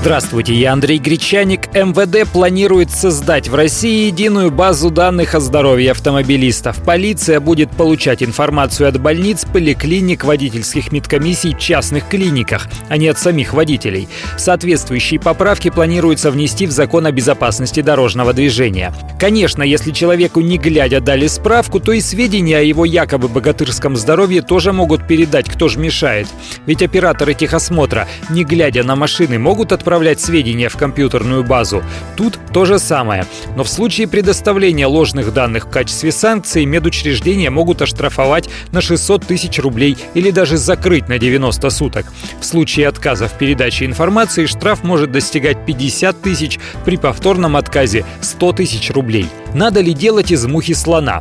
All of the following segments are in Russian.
Здравствуйте, я Андрей Гречаник. МВД планирует создать в России единую базу данных о здоровье автомобилистов. Полиция будет получать информацию от больниц, поликлиник, водительских медкомиссий частных клиниках, а не от самих водителей. Соответствующие поправки планируется внести в закон о безопасности дорожного движения. Конечно, если человеку не глядя дали справку, то и сведения о его якобы богатырском здоровье тоже могут передать, кто же мешает. Ведь операторы техосмотра, не глядя на машины, могут отправить отправлять сведения в компьютерную базу. Тут то же самое. Но в случае предоставления ложных данных в качестве санкций медучреждения могут оштрафовать на 600 тысяч рублей или даже закрыть на 90 суток. В случае отказа в передаче информации штраф может достигать 50 тысяч, при повторном отказе 100 тысяч рублей. Надо ли делать из мухи слона?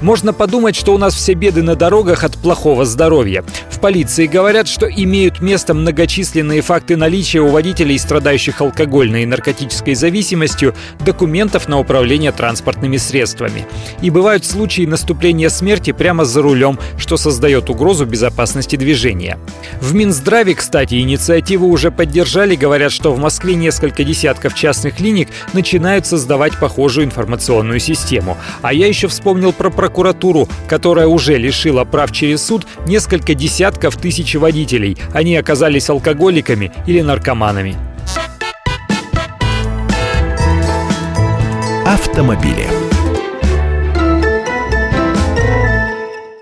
Можно подумать, что у нас все беды на дорогах от плохого здоровья. Полиции говорят, что имеют место многочисленные факты наличия у водителей, страдающих алкогольной и наркотической зависимостью, документов на управление транспортными средствами. И бывают случаи наступления смерти прямо за рулем, что создает угрозу безопасности движения. В Минздраве, кстати, инициативу уже поддержали, говорят, что в Москве несколько десятков частных клиник начинают создавать похожую информационную систему. А я еще вспомнил про прокуратуру, которая уже лишила прав через суд несколько десятков тысяч водителей. Они оказались алкоголиками или наркоманами. Автомобили.